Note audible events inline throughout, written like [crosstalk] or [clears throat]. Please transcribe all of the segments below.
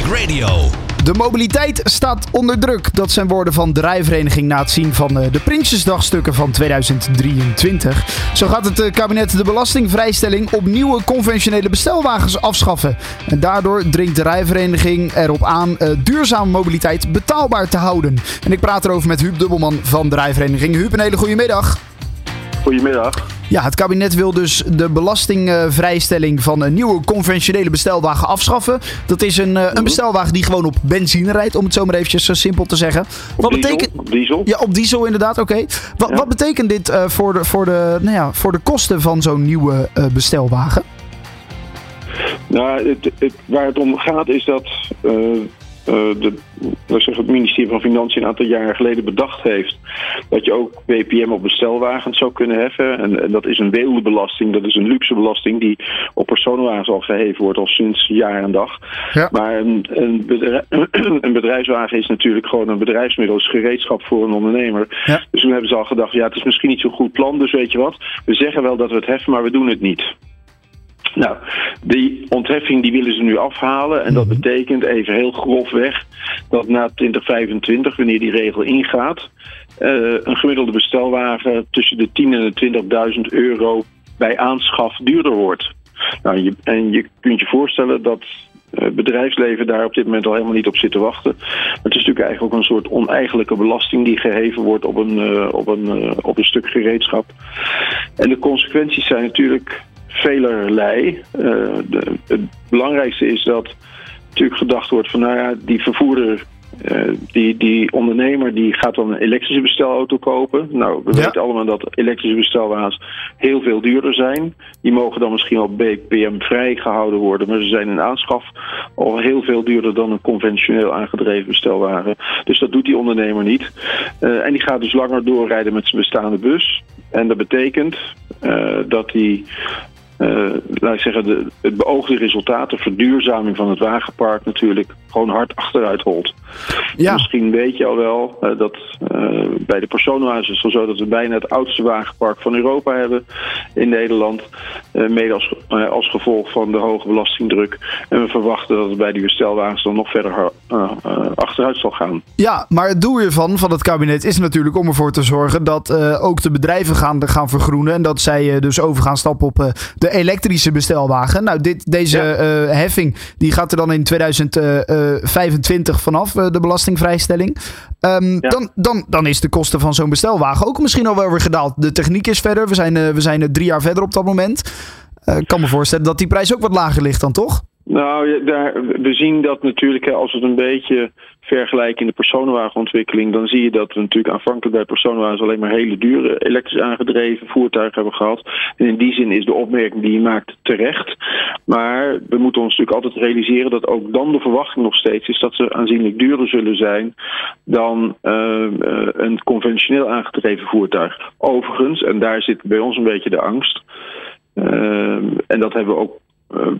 Radio. De mobiliteit staat onder druk. Dat zijn woorden van de rijvereniging na het zien van eh, de Prinsjesdagstukken van 2023. Zo gaat het eh, kabinet de belastingvrijstelling op nieuwe conventionele bestelwagens afschaffen. En daardoor dringt de rijvereniging erop aan uh, duurzame mobiliteit betaalbaar te houden. En ik praat erover met Huub Dubbelman van de rijvereniging. Huub, een hele goede middag. Goedemiddag. Ja, het kabinet wil dus de belastingvrijstelling van een nieuwe conventionele bestelwagen afschaffen. Dat is een, een bestelwagen die gewoon op benzine rijdt, om het zo maar eventjes simpel te zeggen. Op wat diesel? betekent... Op diesel? Ja, op diesel inderdaad, oké. Wat, wat, betekent dit uh, voor, de, voor, de, nou ja, voor de kosten van zo'n nieuwe uh, bestelwagen? Nou, het, het, waar het om gaat is dat uh, de, zeg, het ministerie van Financiën een aantal jaren geleden bedacht heeft dat je ook BPM op bestelwagens zou kunnen heffen. En, en dat is een weeldebelasting, dat is een luxebelasting die op personenwagens al geheven wordt al sinds jaar en dag. Ja. Maar een, een, bedrijf, [clears throat] een, bedrijfswagen is natuurlijk gewoon een bedrijfsmiddel, is gereedschap voor een ondernemer. Ja. Dus toen hebben ze al gedacht, ja het is misschien niet zo'n goed plan, dus weet je wat, we zeggen wel dat we het heffen, maar we doen het niet. Nou, die ontheffing die willen ze nu afhalen. En dat betekent even heel grofweg dat na 2025, wanneer die regel ingaat, uh, een gemiddelde bestelwagen tussen de 10 en de 20.000 euro bij aanschaf duurder wordt. Nou, je, en je kunt je voorstellen dat uh, bedrijfsleven daar op dit moment al helemaal niet op zit te wachten. Maar het is natuurlijk eigenlijk ook een soort oneigenlijke belasting die geheven wordt op een, uh, op een, op een stuk gereedschap. En de consequenties zijn natuurlijk velerlei. Uh, de, het belangrijkste is dat natuurlijk gedacht wordt van nou ja, die vervoerder, uh, die, die ondernemer die gaat dan een elektrische bestelauto kopen. Nou, we ja. weten allemaal dat elektrische bestelwagens heel veel duurder zijn. Die mogen dan misschien wel BPM vrij gehouden worden, maar ze zijn in aanschaf al heel veel duurder dan een conventioneel aangedreven bestelwagen. Dus dat doet die ondernemer niet. Uh, en die gaat dus langer doorrijden met zijn bestaande bus. En dat betekent uh, dat hij uh, laat ik zeggen, de, het beoogde resultaat, de verduurzaming van het wagenpark natuurlijk gewoon hard achteruit holt. Ja. Misschien weet je al wel uh, dat uh, bij de personenwagens is het zo dat we bijna het oudste wagenpark van Europa hebben in Nederland. mede als, als gevolg van de hoge belastingdruk. En we verwachten dat het bij die bestelwagens dan nog verder achteruit zal gaan. Ja, maar het doel hiervan, van het kabinet, is natuurlijk om ervoor te zorgen dat ook de bedrijven gaan, gaan vergroenen. En dat zij dus over gaan stappen op de elektrische bestelwagen. Nou, dit, deze ja. uh, heffing die gaat er dan in 2025 vanaf, uh, de belastingvrijstelling. Um, ja. dan, dan, dan is de kosten van zo'n bestelwagen ook misschien al wel weer gedaald. De techniek is verder. We zijn, we zijn drie jaar verder op dat moment. Ik kan me voorstellen dat die prijs ook wat lager ligt dan, toch? Nou, we zien dat natuurlijk als het een beetje vergelijken in de personenwagenontwikkeling, dan zie je dat we natuurlijk aanvankelijk bij personenwagens alleen maar hele dure elektrisch aangedreven voertuigen hebben gehad. En in die zin is de opmerking die je maakt terecht. Maar we moeten ons natuurlijk altijd realiseren dat ook dan de verwachting nog steeds is dat ze aanzienlijk duurder zullen zijn dan uh, uh, een conventioneel aangedreven voertuig. Overigens, en daar zit bij ons een beetje de angst. Uh, en dat hebben we ook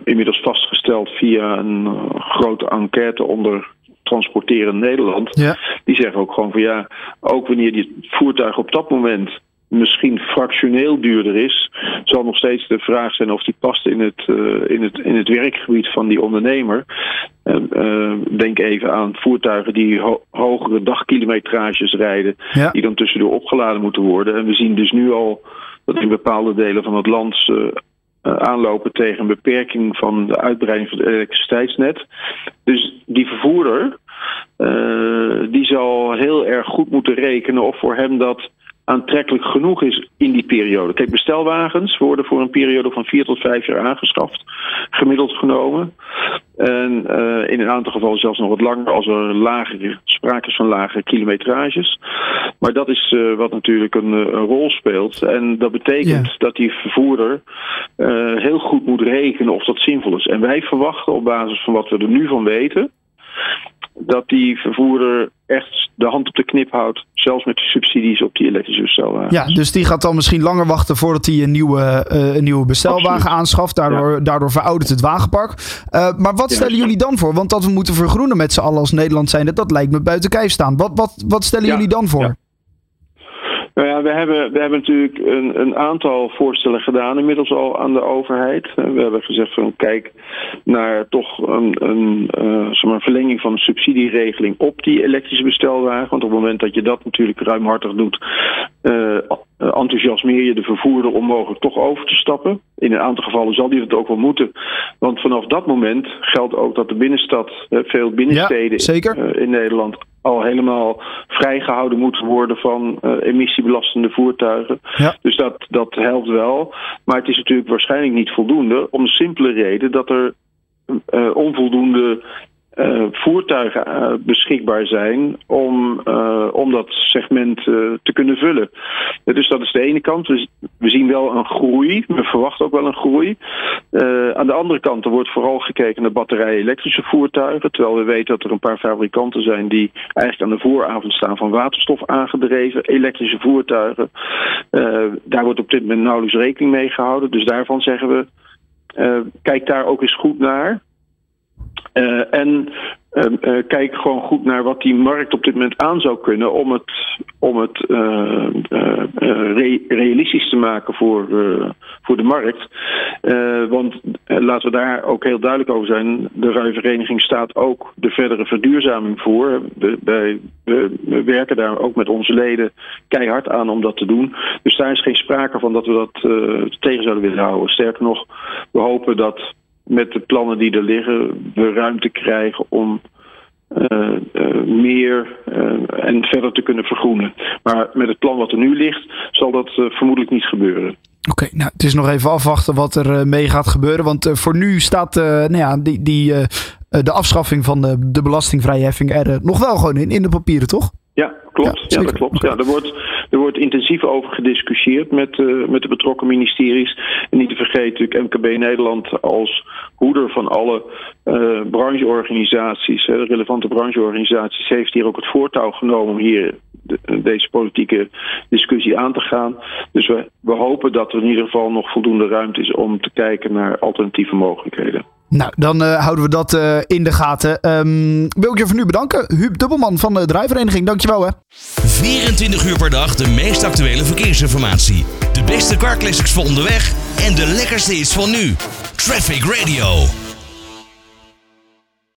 inmiddels vastgesteld via een uh, grote enquête onder transporteren Nederland. Ja. Die zeggen ook gewoon van ja, ook wanneer die voertuig op dat moment misschien fractioneel duurder is, zal nog steeds de vraag zijn of die past in het, uh, in het, in het werkgebied van die ondernemer. Uh, uh, denk even aan voertuigen die ho hogere dagkilometrages rijden, ja. die dan tussendoor opgeladen moeten worden. En we zien dus nu al dat in bepaalde delen van het land aanlopen tegen een beperking van de uitbreiding van het elektriciteitsnet. Dus die vervoerder, uh, die zal heel erg goed moeten rekenen of voor hem dat aantrekkelijk genoeg is in die periode. Kijk, bestelwagens worden voor een periode van vier tot vijf jaar aangeschaft, gemiddeld genomen. In een aantal gevallen zelfs nog wat langer als er lagere, sprake is van lagere kilometrages. Maar dat is uh, wat natuurlijk een, een, rol speelt. En dat betekent dat die vervoerder uh, heel goed moet rekenen of dat zinvol is. En wij verwachten op basis van wat we er nu van weten dat die vervoerder echt de hand op de knip houdt, zelfs met de subsidies op die elektrische bestelwagens. Ja, dus die gaat dan misschien langer wachten voordat hij een nieuwe, uh, een nieuwe bestelwagen Absoluut. aanschaft. Daardoor, ja. daardoor veroudert het wagenpark. Uh, maar wat stellen ja, jullie dan voor? Want dat we moeten vergroenen met z'n allen als Nederland zijn, dat lijkt me buiten kijf staan. Wat, wat, wat stellen ja. jullie dan voor? Nou ja, we hebben, we hebben natuurlijk een, een, aantal voorstellen gedaan, inmiddels al aan de overheid. We hebben gezegd van kijk naar toch een, een uh, een verlenging van de subsidieregeling op die elektrische bestelwagen. Want op het moment dat je dat natuurlijk ruimhartig doet, uh, enthousiasmeer je de vervoerder om mogelijk toch over te stappen. In een aantal gevallen zal die het ook wel moeten. Want vanaf dat moment geldt ook dat de binnenstad, veel binnensteden in Nederland al helemaal vrijgehouden moeten worden van emissiebelastende voertuigen. Ja. Dus dat, dat helpt wel. Maar het is natuurlijk waarschijnlijk niet voldoende. Om de simpele reden dat er uh, onvoldoende uh, voertuigen uh, beschikbaar zijn om, uh, om dat segment te kunnen vullen. Dus dat is de ene kant. We zien wel een groei. We verwachten ook wel een groei. aan de andere kant er wordt vooral gekeken naar batterij-elektrische voertuigen. Terwijl we weten dat er een paar fabrikanten zijn die eigenlijk aan de vooravond staan van waterstof aangedreven elektrische voertuigen. daar wordt op dit moment nauwelijks rekening mee gehouden. Dus daarvan zeggen we. kijk daar ook eens goed naar. Uh, en uh, kijk gewoon goed naar wat die markt op dit moment aan zou kunnen om het, om het uh, re realistisch te maken voor, voor de markt. want laten we daar ook heel duidelijk over zijn. De Ruivereniging staat ook de verdere verduurzaming voor. We, we, we, werken daar ook met onze leden keihard aan om dat te doen. Dus daar is geen sprake van dat we dat tegen zouden willen houden. Sterker nog, we hopen dat met de plannen die er liggen, we ruimte krijgen om uh, uh, meer uh, en verder te kunnen vergroenen. Maar met het plan wat er nu ligt, zal dat vermoedelijk niet gebeuren. Oké, nou, het is nog even afwachten wat er mee gaat gebeuren. Want voor nu staat nou ja, die, die, de afschaffing van de, de belastingvrije heffing er nog wel gewoon in, in de papieren, toch? Ja, klopt. Ja, ja dat klopt. Ja, er, wordt, er wordt intensief over gediscussieerd met, uh, met de betrokken ministeries. En niet te vergeten, natuurlijk MKB Nederland als hoeder van alle uh, brancheorganisaties, de relevante brancheorganisaties, heeft hier ook het voortouw genomen om hier de, deze politieke discussie aan te gaan. Dus we, we hopen dat er in ieder geval nog voldoende ruimte is om te kijken naar alternatieve mogelijkheden. Nou, dan uh, houden we dat uh, in de gaten. Um, wil ik je voor nu bedanken. Huub Dubbelman van de Drijvereniging, dankjewel hè. 24 uur per dag de meest actuele verkeersinformatie. De beste car voor onderweg en de lekkerste is van nu. Traffic Radio.